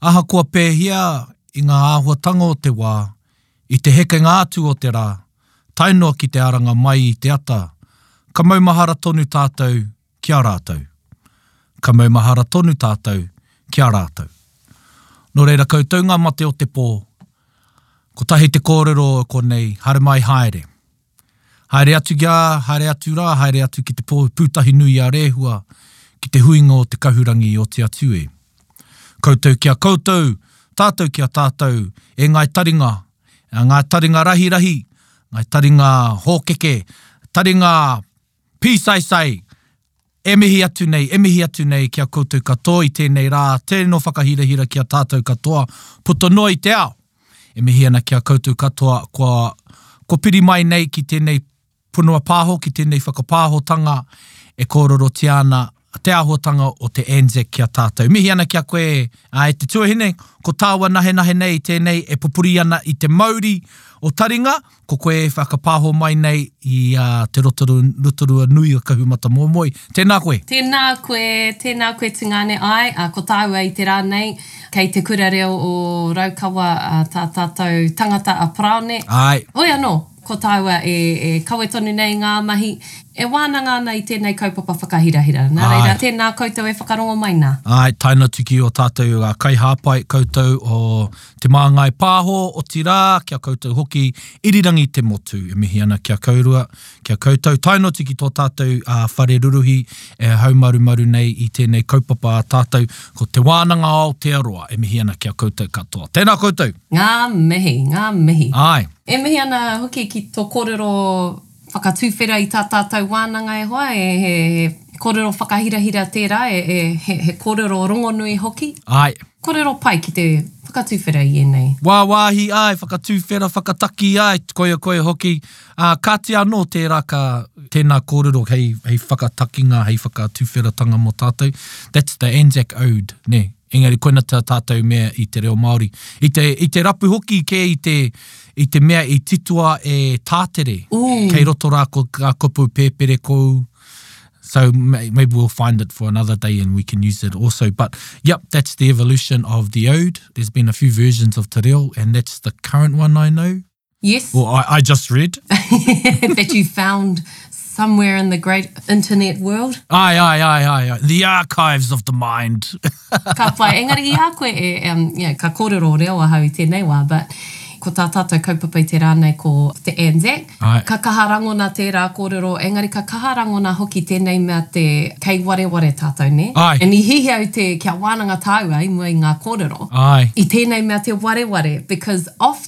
Ahakoa pēhea i ngā āhuatanga o te wā, i te hekenga atu o te rā, tae noa ki te aranga mai i te ata, ka maumahara tonu tātou ki a rātou. Ka maumahara tonu tātou ki a rātou. Nō reira, koutou ngā mate o te pō, kotahi te kōrero konei, haere mai haere. Haere atu ki a, haere atu rā, haere atu ki te pō Pūtahi nui a Rehua ki te huinga o te kahurangi i oti atu e. Koutou ki a koutou, tātou ki a tātou, e ngāi taringa, ngā taringa rahirahi, ngāi taringa hōkeke, taringa Pīsaisai! E mihi atu nei, e mihi atu nei ki a koutou katoa i tēnei rā tē no whakahirahira ki a tātou katoa, puta noa i te ao! E mihi ana ki a koutou katoa kua kua piri mai nei ki tēnei Punua Pāho, ki tēnei whakapāhotanga e kōrorotia ana te āhuatanga o te Anzac ki a tātou. Mihi ana ki a koe e te tuahine, ko tāua nahenahe nei tēnei e pupuri ana i te mauri o taringa, ko koe e whakapāho mai nei i a Te Rotorua nui o Kahumatamoemoe. Tēnā koe! Tēnā koe, tēnā koe Tungane, āe, ko tāua i te rā nei, kei te Kura Reo o Raukawa tā tātou tangata a Paraone. Āe. Hoi anō! Ko tāua e kawe tonu nei ngā mahi e wānanga ana i tēnei kaupapa whakahirahira. Nā reira, tēnā koutou e whakarongo mai nā. Āe, tae noa atu ki ō tātou kaihāpai koutou o Te Māngai Pāho, otirā, ki a koutou hoki, Irirangi Te Motu. E mihi ana ki a kourua, ki a koutou, tae noa atu ki tō tātou whare ruruhi e haumarumaru nei i tēnei kaupapa ā tātou, ko Te Wānanga Aotearoa. E mihi ana ki a koutou katoa. Tēnā koutou! Ngā mihi, ngā mihi. Āe. E mihi ana hoki ki to korero whakatuwhera i ta tatou wananga e hoa, e he korero whakahirahira tera, e he korero rongonui hoki. Ae. Korero pai ki te whakatuwhera i enei. Wawahi, ae, whakatuwhera, whakataki, ae, koia, koia hoki. A, kati ano tera ka, tena korero hei, hei whakatakinga, hei whakatuwheratanga mo tatou. That's the Anzac Ode, ne. Engari koina tā tātou mea i te reo Māori. I te, i te rapu hoki kē i te, i te mea i titoa e Tātere. Ooh. Kei roto rā ko ngā kupu pēpere kou. So maybe we'll find it for another day and we can use it also. But yep, that's the evolution of the ode. There's been a few versions of te reo and that's the current one I know. Yes. Or I, I just read. that you found somewhere in the great internet world. Ai, ai, ai, ai, ai. The archives of the mind. ka pai, engari i a koe e, um, yeah, ka kōrero reo ahau i tēnei wā, but ko tā tātou kaupapa i te rā nei ko te Anzac. Ai. Ka kaha rangona tērā kōrero, engari ka kaha rangona hoki tēnei mea te kei wareware tātou, nē? Ai. And i hihia au te kia wānanga tāua i mua i ngā kōrero. Ai. I tēnei mea te wareware, because often,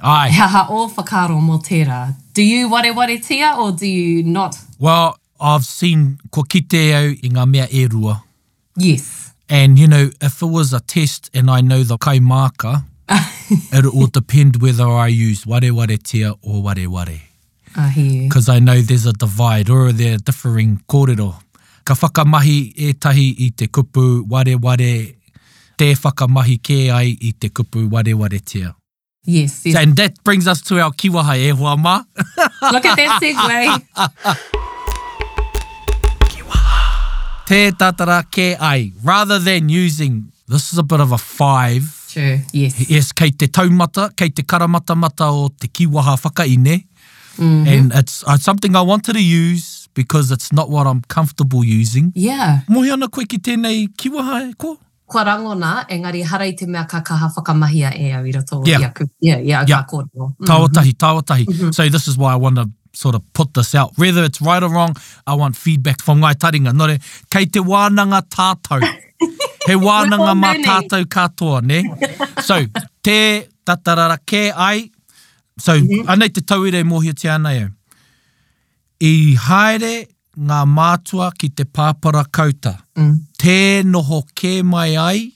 Aye. He aha ō whakaaro mō tērā? Do you warewaretia or do you not? Well, I've seen, kua kite au i ngā mea e rua. Yes. And, you know, if it was a test and I know the kai māka, it will depend whether I use warewaretia or wareware. I hear you. Because I know there's a divide or there are differing kōrero. Ka whakamahi ētahi i te kupu wareware, tē whakamahi kē ai i te kupu warewaretia. Yes, yes. And that brings us to our kiwaha, e hoa mā. Look at that segue. kiwaha. Te tatara ke ai. Rather than using, this is a bit of a five. True, yes. Yes, kei te taumata, kei te karamatamata o te kiwaha whakaine. Mm -hmm. And it's uh, something I wanted to use because it's not what I'm comfortable using. Yeah. Mohi ana koe ki tēnei kiwaha e ko? kua rangona, engari ehara i te mea ka kaha whakamahia e au i roto i aku, yeah, i au kā kōrero. Tawa tahi, tawa tahi. So this is why I want to sort of put this out. Whether it's right or wrong, I want feedback from Ngai Taringa. Nō reira, kei te wānanga tātou. He wānanga mā tātou katoa, nē? So, tē tatarara kē ai, so, anei te tauira e mōhiotia ana e au. I haere ngā mātua ki te pāpara kauta, tē noho kē mai ai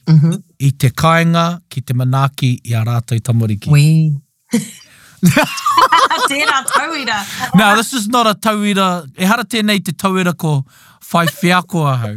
i te kāinga ki te manaaki i ā rātou tamariki. Tērā tauira! Now, this is not a tauira, ehara tēnei te tauira ko whai wheako ahau.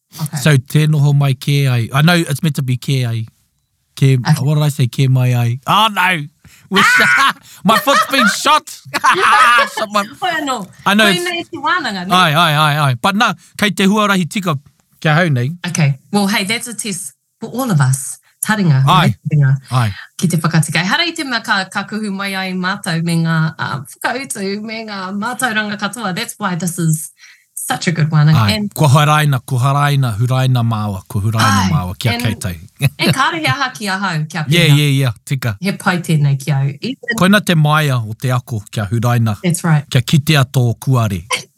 Okay. So tē noho mai kē ai. I know it's meant to be kē ai. Kē, uh, what did I say? Kē mai ai. Oh no! We're ah! my foot's been shot! shot my... Koe anō. I know. Koe nei te wānanga, ne? Ai, ai, ai, ai. But nā, kei te huarahi tika kia hau nei. Okay. Well, hey, that's a test. for all of us, taringa, rerenga, ki te whakatika. Ehara i te mea ka, ka kuhu mai ai mātou me ngā uh, whakautu, me ngā mātauranga katoa. That's why this is such a good one. Ai, and, kua haraina, kua haraina, huraina māua, kua huraina ai, māua, kia keitai. e kāre he aha ki ahau, kia pēra. Yeah, yeah, yeah, tika. He pai tēnei ki au. Even... Koina te maia o te ako kia huraina, That's right. kia kitea tō kuare.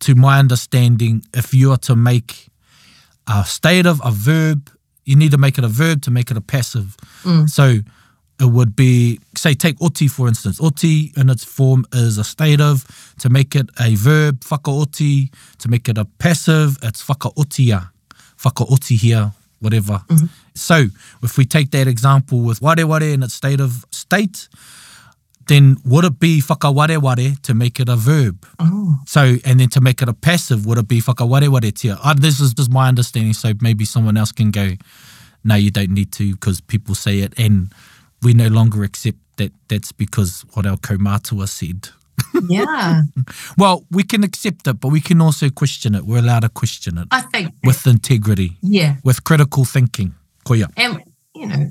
to my understanding, if you are to make a state of a verb, you need to make it a verb to make it a passive. Mm. So it would be say take oti for instance oti in its form is a state of to make it a verb "faka whakaoti to make it a passive it's whakaotia whakaotihia whatever mm-hmm. so if we take that example with ware ware in its state of state then would it be whakaware ware to make it a verb? Oh. So, and then to make it a passive, would it be "faka ware tia? Uh, this is just my understanding, so maybe someone else can go, no, you don't need to because people say it and we no longer accept that that's because what our komatua said. Yeah. well, we can accept it, but we can also question it. We're allowed to question it. I think with integrity. Yeah. With critical thinking. Koya. And you know,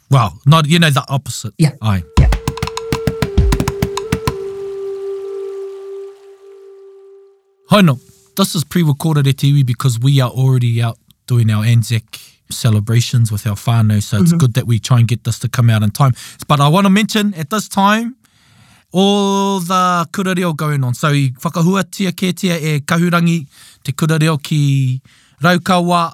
Well, not, you know, the opposite. Yeah. Aye. Yeah. Hoi no. this is pre-recorded at iwi because we are already out doing our Anzac celebrations with our whānau, so it's mm-hmm. good that we try and get this to come out in time. But I want to mention, at this time, all the kura reo going on. So i whakahuatia kētia e kahurangi te kura reo ki Raukawa,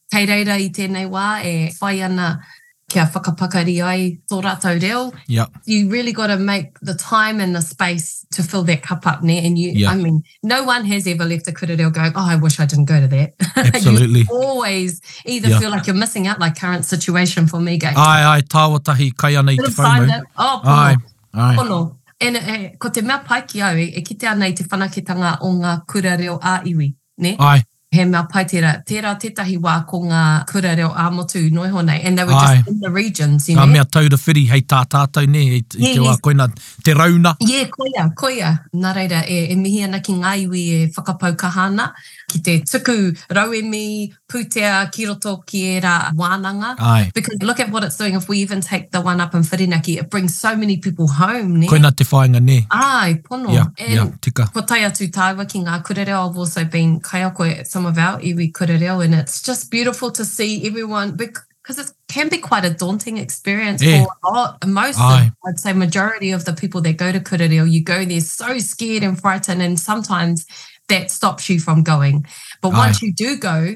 Kei reira i tēnei wā e whai ana kia whakapakari ai tō rātou reo. Yep. You really got to make the time and the space to fill that cup up, nē? And you, yep. I mean, no one has ever left a kura reo going, oh, I wish I didn't go to that. Absolutely. you always either yep. feel like you're missing out, like current situation for me going. Ai, ai, tāwa tahi, kai ana i te whaumau. Oh, pono. Ai, ai. Pono. And, uh, eh, ko te mea pai ki au, e, e kite ana i te whanaketanga o ngā kura reo a iwi, nē? Ai. He mea pai tērā, tērā tētahi wā ko ngā kura reo ā-motu noa iho nei, and they were just in the regions, you know. Ngā mea taura whiri hei tā tātou nē, i te wā koina, te rauna. Yeah, koia, koia. Nā reira, e mihi ana ki ngā iwi e whakapau kaha ana ki te tuku rauemi pūtea ki roto ki ērā wānanga. Āe. Because look at what it's doing, if we even take the one up in Whirinaki, it brings so many people home, nē? Koina te whāinga, nē? Āe, pono. Yeah. And yeah, tika. ko tai atu tāwa ki ngā kura reo, also been kai ako at some of our iwi kura reo, and it's just beautiful to see everyone, because it can be quite a daunting experience e. for a lot, most, of, I'd say majority of the people that go to kura you go there so scared and frightened, and sometimes that stops you from going. But once you do go,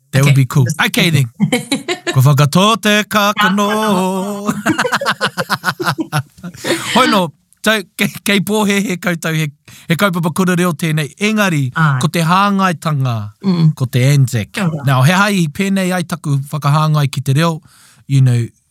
That would be cool. Okay then. Ko whakatō te kākano. Hoi no, tau, kei, kei pōhehe koutou he, he kaupapa kura reo tēnei. Engari, Ai. ko te hāngaitanga, mm. ko te Anzac. Kia ora. Now, he hai pēnei ai taku whakahāngai ki te reo, you know,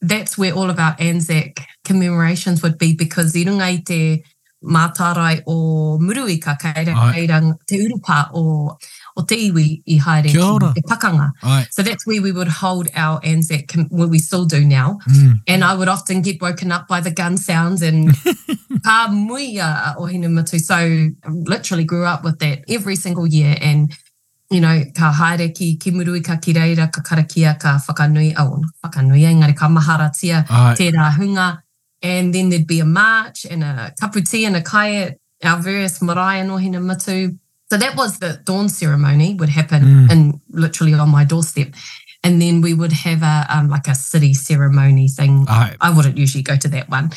that's where all of our Anzac commemorations would be because i runga i te mātārae o Muruika kei reira te urupā o, o te iwi i haere ki te pakanga. Ai. So that's where we would hold our Anzac, well we still do now, mm. and I would often get woken up by the gun sounds and ka muia a Ohinumatu, so literally grew up with that every single year and you know, ka haere ki, ki muruika, ki reira, ka karakia, ka whakanui, oh, whakanui, engari, ka maharatia, Ai. tērā hunga, and then there'd be a march and a kaputi and a kai at our various marae and ohina matu. So that was the dawn ceremony would happen mm. and literally on my doorstep. And then we would have a um, like a city ceremony thing. Aye. I wouldn't usually go to that one.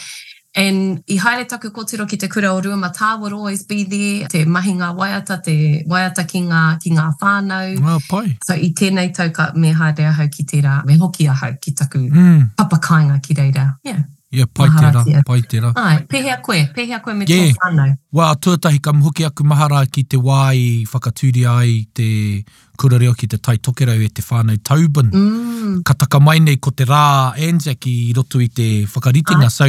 And i haere taku kotiro ki te kura o Ruamatā would always be there te mahinga waiata, te waiata ki nga ki nga whanau. Ah, pai. So i tenei tau ka me haere ahau ki tera, me hoki ahau ki taku papa kainga ki reira. Yeah. Yeah, pai tera, mahara ki a. Pai tera. Aye, pehea koe, pehea koe me to whanau? Yeah, well, tuatahi ka hoki aku mahara ki te wa i whakaturia ai te. kura reo ki te tai tokerau e te whānau Taubin. Mm. Ka taka mai nei ko te rā Anzac i roto i te whakaritinga. Ai. So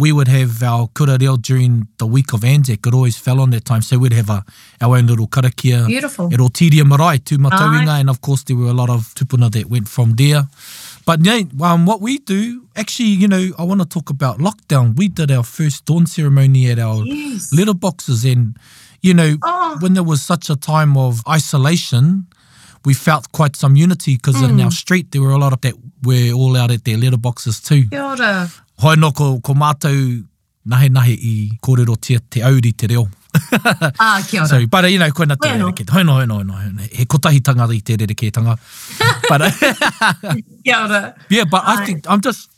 we would have our kura reo during the week of Anzac. It always fell on that time. So we'd have a, our own little karakia. Beautiful. E rotiria marae, tūmatauinga. And of course there were a lot of tupuna that went from there. But um, what we do, actually, you know, I want to talk about lockdown. We did our first dawn ceremony at our yes. little boxes. And, You know, oh. when there was such a time of isolation, we felt quite some unity because mm. in our street there were a lot of that were all out at their letterboxes too. Kia ora. Hoi no ko, ko mātou nahe nahe i kōrero tia te auri te reo. ah, kia ora. So, but, you know, koina te rerekētanga. Hoi no, hoi no, hoi no. He kotahitanga i te rerekētanga. but, kia ora. Yeah, but Ai. I think, I'm just,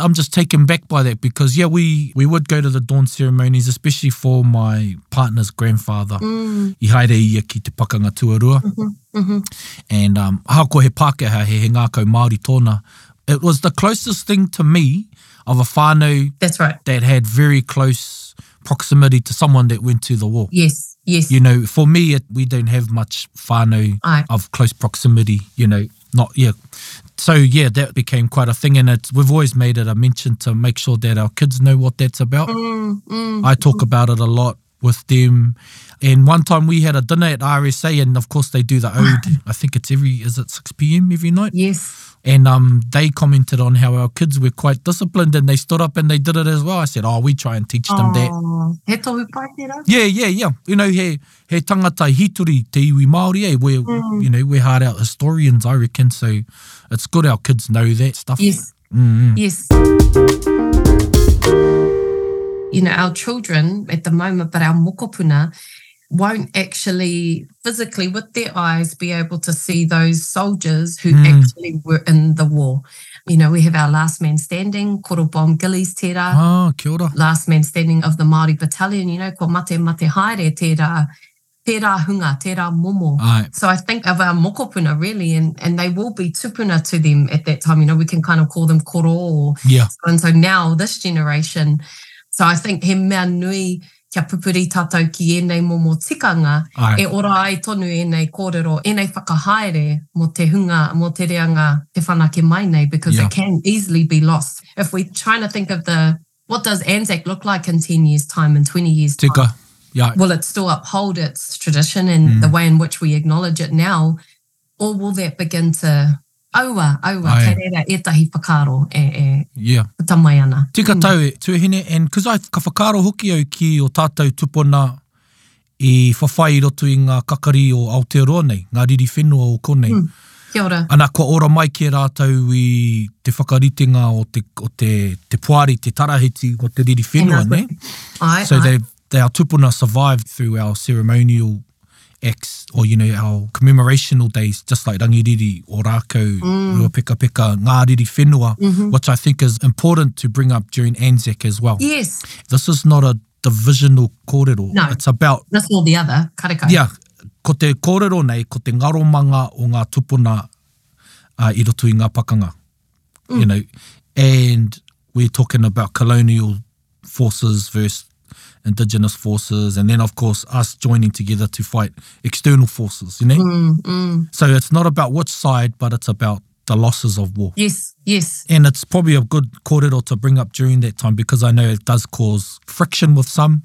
I'm just taken back by that because yeah, we we would go to the dawn ceremonies, especially for my partner's grandfather. Mm. I haere ia ki te pakanga tuarua. Mm -hmm, And um, ha ko he Pākehā, he he ngā Māori tōna. It was the closest thing to me of a whānau That's right. that had very close proximity to someone that went to the war. Yes, yes. You know, for me, it, we don't have much whānau Aye. of close proximity, you know, not, yeah. So, yeah, that became quite a thing. And it's, we've always made it a mention to make sure that our kids know what that's about. Mm, mm, I talk mm. about it a lot with them. And one time we had a dinner at RSA, and of course they do the ode. I think it's every is it 6 pm every night. Yes. And um, they commented on how our kids were quite disciplined, and they stood up and they did it as well. I said, oh, we try and teach them oh, that. He tohu yeah, yeah, yeah. You know, he he tangata hituri te iwi Māori. Eh? We're mm. you know we're hard out historians, I reckon. So it's good our kids know that stuff. Yes. Mm-hmm. Yes. you know, our children at the moment, but our mokopuna won't actually physically with their eyes be able to see those soldiers who mm. actually were in the war. You know, we have our last man standing, Koro Bomb Gillies tērā. Ah, kia ora. Last man standing of the Māori Battalion, you know, kua mate, mate haere tērā, tērā hunga, tērā momo. Ai. So I think of our mokopuna, really, and, and they will be tupuna to them at that time, you know, we can kind of call them koro or... Yeah. And so now, this generation, so I think he mea nui kia pupuri tātou ki ēnei momo tikanga e ora ai tonu ēnei kōrero, ēnei whakahaere mō te hunga, mō te reanga e whanake mai nei because it can easily be lost if we try to think of the what does ANZAC look like in 10 years time, in 20 years time. Tika, yeah. Will it still uphold its tradition and the way in which we acknowledge it now? Or will that begin to, aua, aua, kei reira etahi whakaaro e puta mai ana. Tika tau e, Tuahine, and cause I, ka whakaaro hoki au ki o tatou tupona i whawhai i roto i nga kakari o Aotearoa nei, nga riri whenua o konei. Kia ora. Ana kua ora mai ki a ratou i te whakaritenga o te, o te, te poari, te tarahiti o te riri whenua, ne? Ai, ai. So they've They our tupuna survived through our ceremonial acts or you know our commemorational days just like Rangiriri, Ōrākau, Ruapekapeka, ngā riri whenua which I think is important to bring up during Anzac as well. Yes. This is not a divisional kōrero. No. It's about. This or the other, karekau. Yeah. Ko te kōrero nei, ko te ngaromanga o ngā tupuna i roto i ngā pakanga. Mm. You know, and we're talking about colonial forces versus indigenous forces, and then of course us joining together to fight external forces. You know, mm, mm. so it's not about which side, but it's about the losses of war. Yes, yes. And it's probably a good corridor to bring up during that time because I know it does cause friction with some.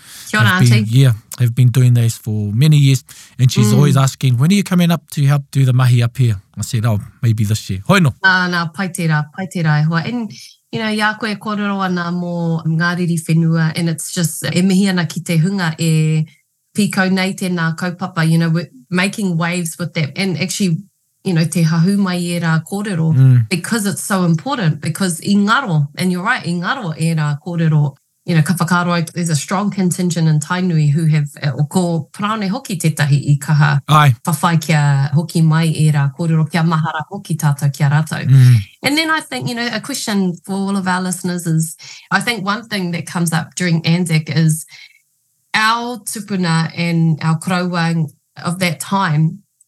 Kia ora, Aunty. Been, yeah, have been doing this for many years. And she's mm. always asking, when are you coming up to help do the mahi up here? I said, oh, maybe this year. Hoi no. Nā, nā, pai tērā, pai tērā e hoa. And, you know, i a koe e kōrero ana mō ngā riri whenua, and it's just, e mihi ana ki te hunga e pīkau nei tēnā kaupapa, you know, making waves with that, and actually, you know, te hahu mai e rā kōrero, mm. because it's so important, because i ngaro, and you're right, i ngaro e rā kōrero, You know, ka whakaaro ai, there's a strong contingent in Tainui who have, ko Parāone hoki tētahi i kaha whawhai kia hoki mai ērā kōrero, kia mahara hoki tātou ki a rātou. And then I think, you know, a question for all of our listeners is, I think one thing that comes up during Anzac is our tupuna and our koroua of that time,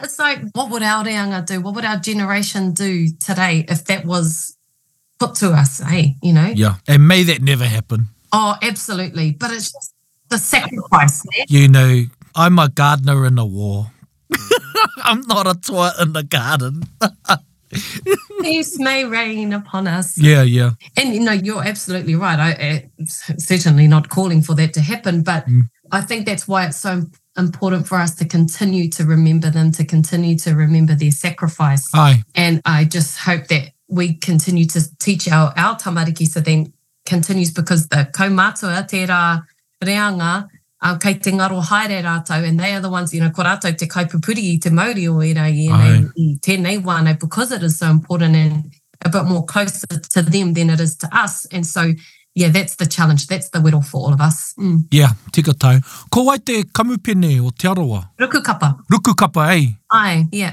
it's like, what would our reanga do? What would our generation do today if that was put to us, hey, you know? Yeah. And may that never happen. Oh, absolutely. But it's just the sacrifice. You know, I'm a gardener in a war. I'm not a twat in the garden. Peace may rain upon us. Yeah, yeah. And you know, you're absolutely right. I I'm eh, certainly not calling for that to happen, but mm. I think that's why it's so important for us to continue to remember them, to continue to remember their sacrifice. Aye. And I just hope that we continue to teach our, our tamariki so then continues because the kaumātua tērā reanga kei te ngaro haere rātou and they are the ones, you know, ko rātou te kaipupuri i te mauri o ērā i ēnei, i tēnei wā nei because it is so important and a bit more closer to them than it is to us and so, yeah, that's the challenge, that's the wero for all of us. Yeah, tika tau. Ko wai te kamupene o Te Arawa? Ruku kapa. Ruku kapa, ei? Ai, yeah.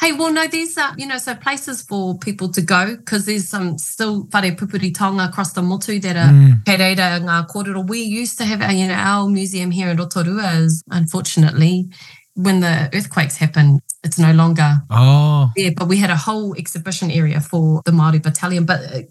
Hey, well, no, these are, you know, so places for people to go, because there's some still whare pupuri tonga across the motu that are mm. reira ngā kōrero. We used to have, uh, you know, our museum here in Rotorua is, unfortunately, when the earthquakes happened, it's no longer. Oh. Yeah, but we had a whole exhibition area for the Māori Battalion. But uh,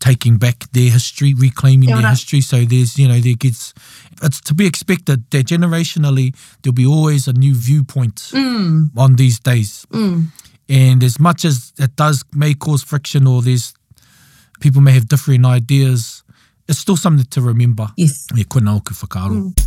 taking back their history, reclaiming their history. So there's, you know, there gets, it's to be expected that generationally there'll be always a new viewpoint mm. on these days. Mm. And as much as it does may cause friction or there's people may have different ideas, it's still something to remember. Yes. Yeah, kuna oku whakaaro. Mm.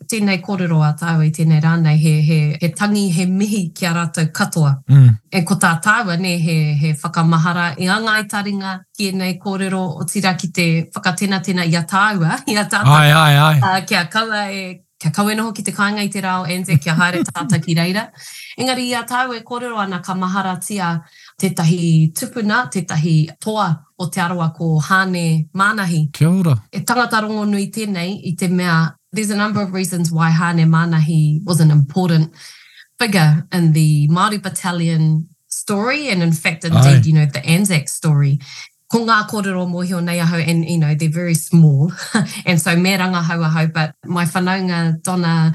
I tēnei kōrero a tāua, i tēnei rā nei, he, he, he tangi, he mihi ki a rātou katoa. E ko tā tāua, nē, he, he whakamahara i a ngāi taringa ki ēnei kōrero, otirā ki te whakatenatena i a tāua, i a tātou. Āe, āe, āe. Ā, kia kaua e, kia kaua e noho ki te kāinga i te rā o Anzac, kia haere tātou ki reira. Engari i a tāua e kōrero ana ka maharatia tētahi tupuna, tētahi toa o Te Arawa ko Hāne Mānahi. Kia ora. He tangata rongonui tēnei i te mea there's a number of reasons why Hāne Mānahi was an important figure in the Māori Battalion story and in fact indeed you know the Anzac story. Ko ngā kōrero o mōhio nei ahau and you know they're very small and so me rangahau ahau but my whanaunga Donna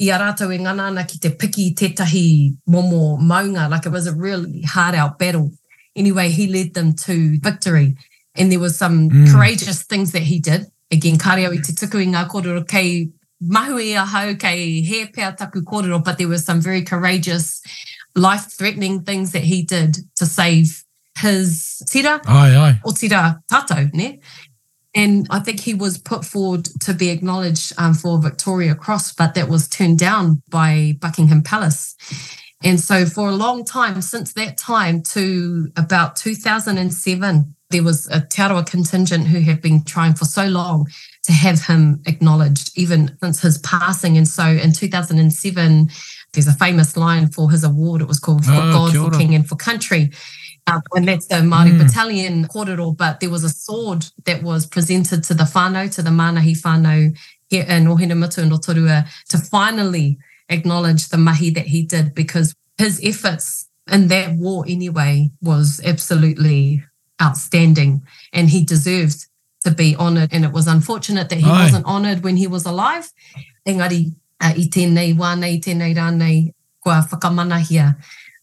i a rātou e ngana ana ki te piki tētahi momo maunga, like it was a really hard out battle, anyway he led them to victory and there was some courageous things that he did, again kāre au i te tuku i ngā kōrero kei mahue i ahau, kei hē pea taku kōrero but there was some very courageous life threatening things that he did to save his tira, otirā tātou, nē. And I think he was put forward to be acknowledged um, for Victoria Cross, but that was turned down by Buckingham Palace. And so, for a long time, since that time to about 2007, there was a Tauranga contingent who had been trying for so long to have him acknowledged, even since his passing. And so, in 2007, there's a famous line for his award. It was called oh, "For ah, God, for King, and for Country." um, and that's the Māori mm. battalion corridor. But there was a sword that was presented to the whānau, to the manahi whānau here in Ohinamatu and Rotorua to finally acknowledge the mahi that he did because his efforts in that war anyway was absolutely outstanding and he deserved to be honoured and it was unfortunate that he Aye. wasn't honoured when he was alive. Engari, uh, i tēnei wā nei, tēnei rā nei, kua whakamanahia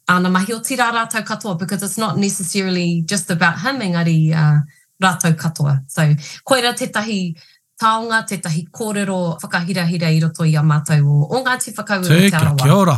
āna mahi, otirā rātou katoa, because it's not necessarily just about him, engari uh, rātou katoa. So, koira tētahi taonga, tētahi kōrero whakahirahira i roto i a mātou o, o Ngāti Whakaue o Te Arawa. Kia ora.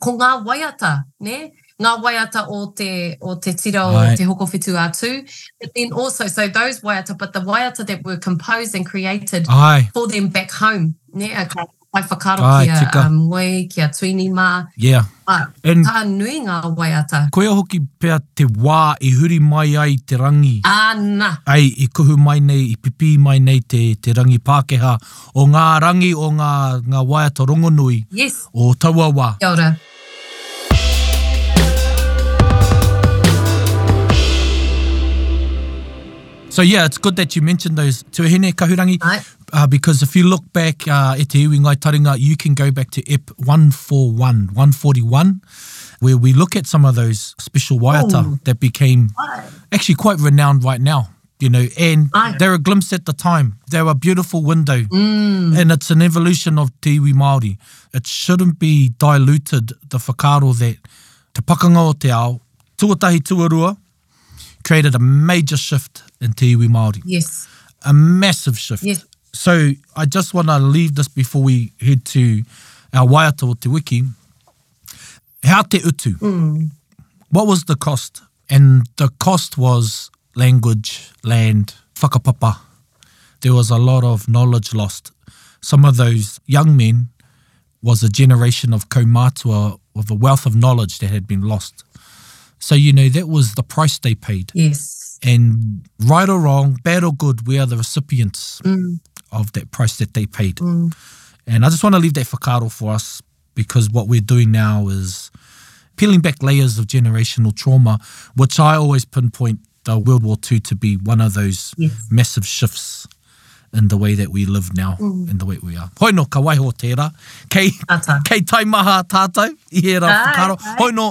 Ko ngā waiata, nē? Ngā waiata o te, o te tira o Te Hokowhitu-a-Tū. But then also, so those waiata, but the waiata that were composed and created Ai. for them back home, nē? A ka whai whakaaro Ai, ki a tika. um, Ngoi, ki a Tuini mā. Yeah. Ā, And- ka nui ngā waiata. Koia hoki pea te wā i huri mai ai te rangi, Āna. ai, i kuhu mai nei, i pipī mai nei te, te rangi Pākehā O nga rangi o nga nga waiata rongonui yes. o taua wa. Kia ora. So yeah, it's good that you mentioned those tuahine kahurangi. Right. Uh, because if you look back uh, at Te Iwi Ngai Taringa, you can go back to EP 141, 141, where we look at some of those special waiata Ooh. that became actually quite renowned right now. you know, and Aye. they're a glimpse at the time. They're a beautiful window. Mm. And it's an evolution of te iwi Māori. It shouldn't be diluted, the whakaaro that te pakanga o te ao, tuatahi, tuarua, created a major shift in te iwi Māori. Yes. A massive shift. Yes. So I just want to leave this before we head to our waiata o te wiki. How te utu? Mm. What was the cost? And the cost was language, land, whakapapa. There was a lot of knowledge lost. Some of those young men was a generation of kaumātua of a wealth of knowledge that had been lost. So, you know, that was the price they paid. Yes. And right or wrong, bad or good, we are the recipients mm. of that price that they paid. Mm. And I just want to leave that focado for us because what we're doing now is peeling back layers of generational trauma, which I always pinpoint the World War II to be one of those yes. massive shifts. Yes in the way that we live now, mm. in the way we are. Hoi no, ka waiho tērā. Kei, kei tai maha tātou, i e rā whakaro. Hoi no,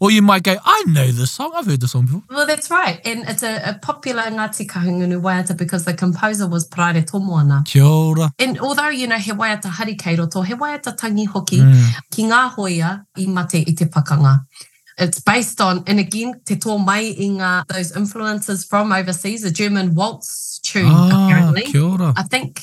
Or you might go, I know this song, I've heard this song before. Well that's right, and it's a a popular Ngāti Kahungunu waiata because the composer was Paraire Tōmoana. Kia ora. And although, you know, he waiata hari kei roto, he waiata tangi hoki ki ngā hōia i mate i te pakanga. It's based on, and again, te tō mai i ngā, those influences from overseas, a German waltz tune apparently. Ah, kia ora. I think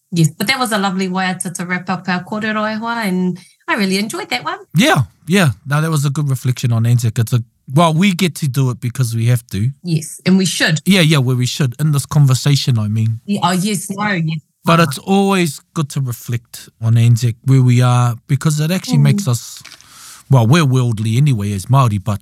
Yes, but that was a lovely way to, to wrap up our kōreroehua and I really enjoyed that one. Yeah, yeah. No, that was a good reflection on Anzac. It's a well, we get to do it because we have to. Yes, and we should. Yeah, yeah, well, we should. In this conversation, I mean. Yeah, oh, yes, no, yes. But it's always good to reflect on Anzac, where we are, because it actually mm. makes us, well, we're worldly anyway as Māori, but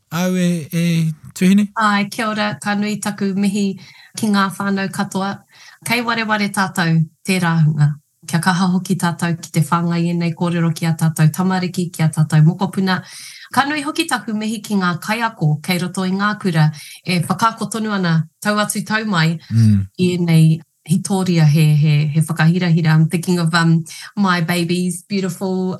Au e e Tuhine. Ae, kia ora, ka nui taku mihi ki ngā whānau katoa. Kei wareware tātou, tērā hunga. Kia kaha hoki tātou ki te whāngai ēnei kōrero ki ā tātou tamariki, ki ā tātou mokopuna. Ka nui hoki taku mihi ki ngā kaiako kei roto i ngā kura e whakaako tonu ana tau atu tau mai i ēnei hitoria he whakahirahira, I'm thinking of my babies, beautiful.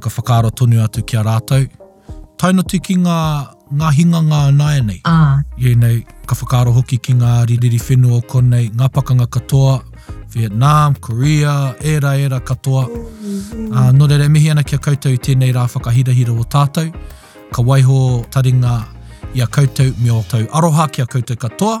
Ka whakaaro tonu atu ki a rātou, tainotu ki ngā, ngā hinganga a nāianei. Ā. Iēnei, ka whakaaro hoki ki ngā ririri whenua o konei, ngā pakanga katoa, Vietnam, Korea, ērā ērā katoa. Ā, nō reira e mihi ana ki a koutou i tēnei rā whakahirahira o tātou, ka waiho taringa i a koutou me ō tātou aroha ki a koutou katoa.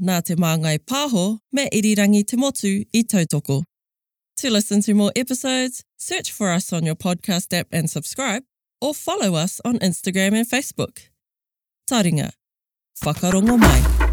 Nā Te Māngai Pāho me Irirangi Te Motu i tautoko. To listen to more episodes, search for us on your podcast app and subscribe, or follow us on Instagram and Facebook. Taringa, whakarongo mai!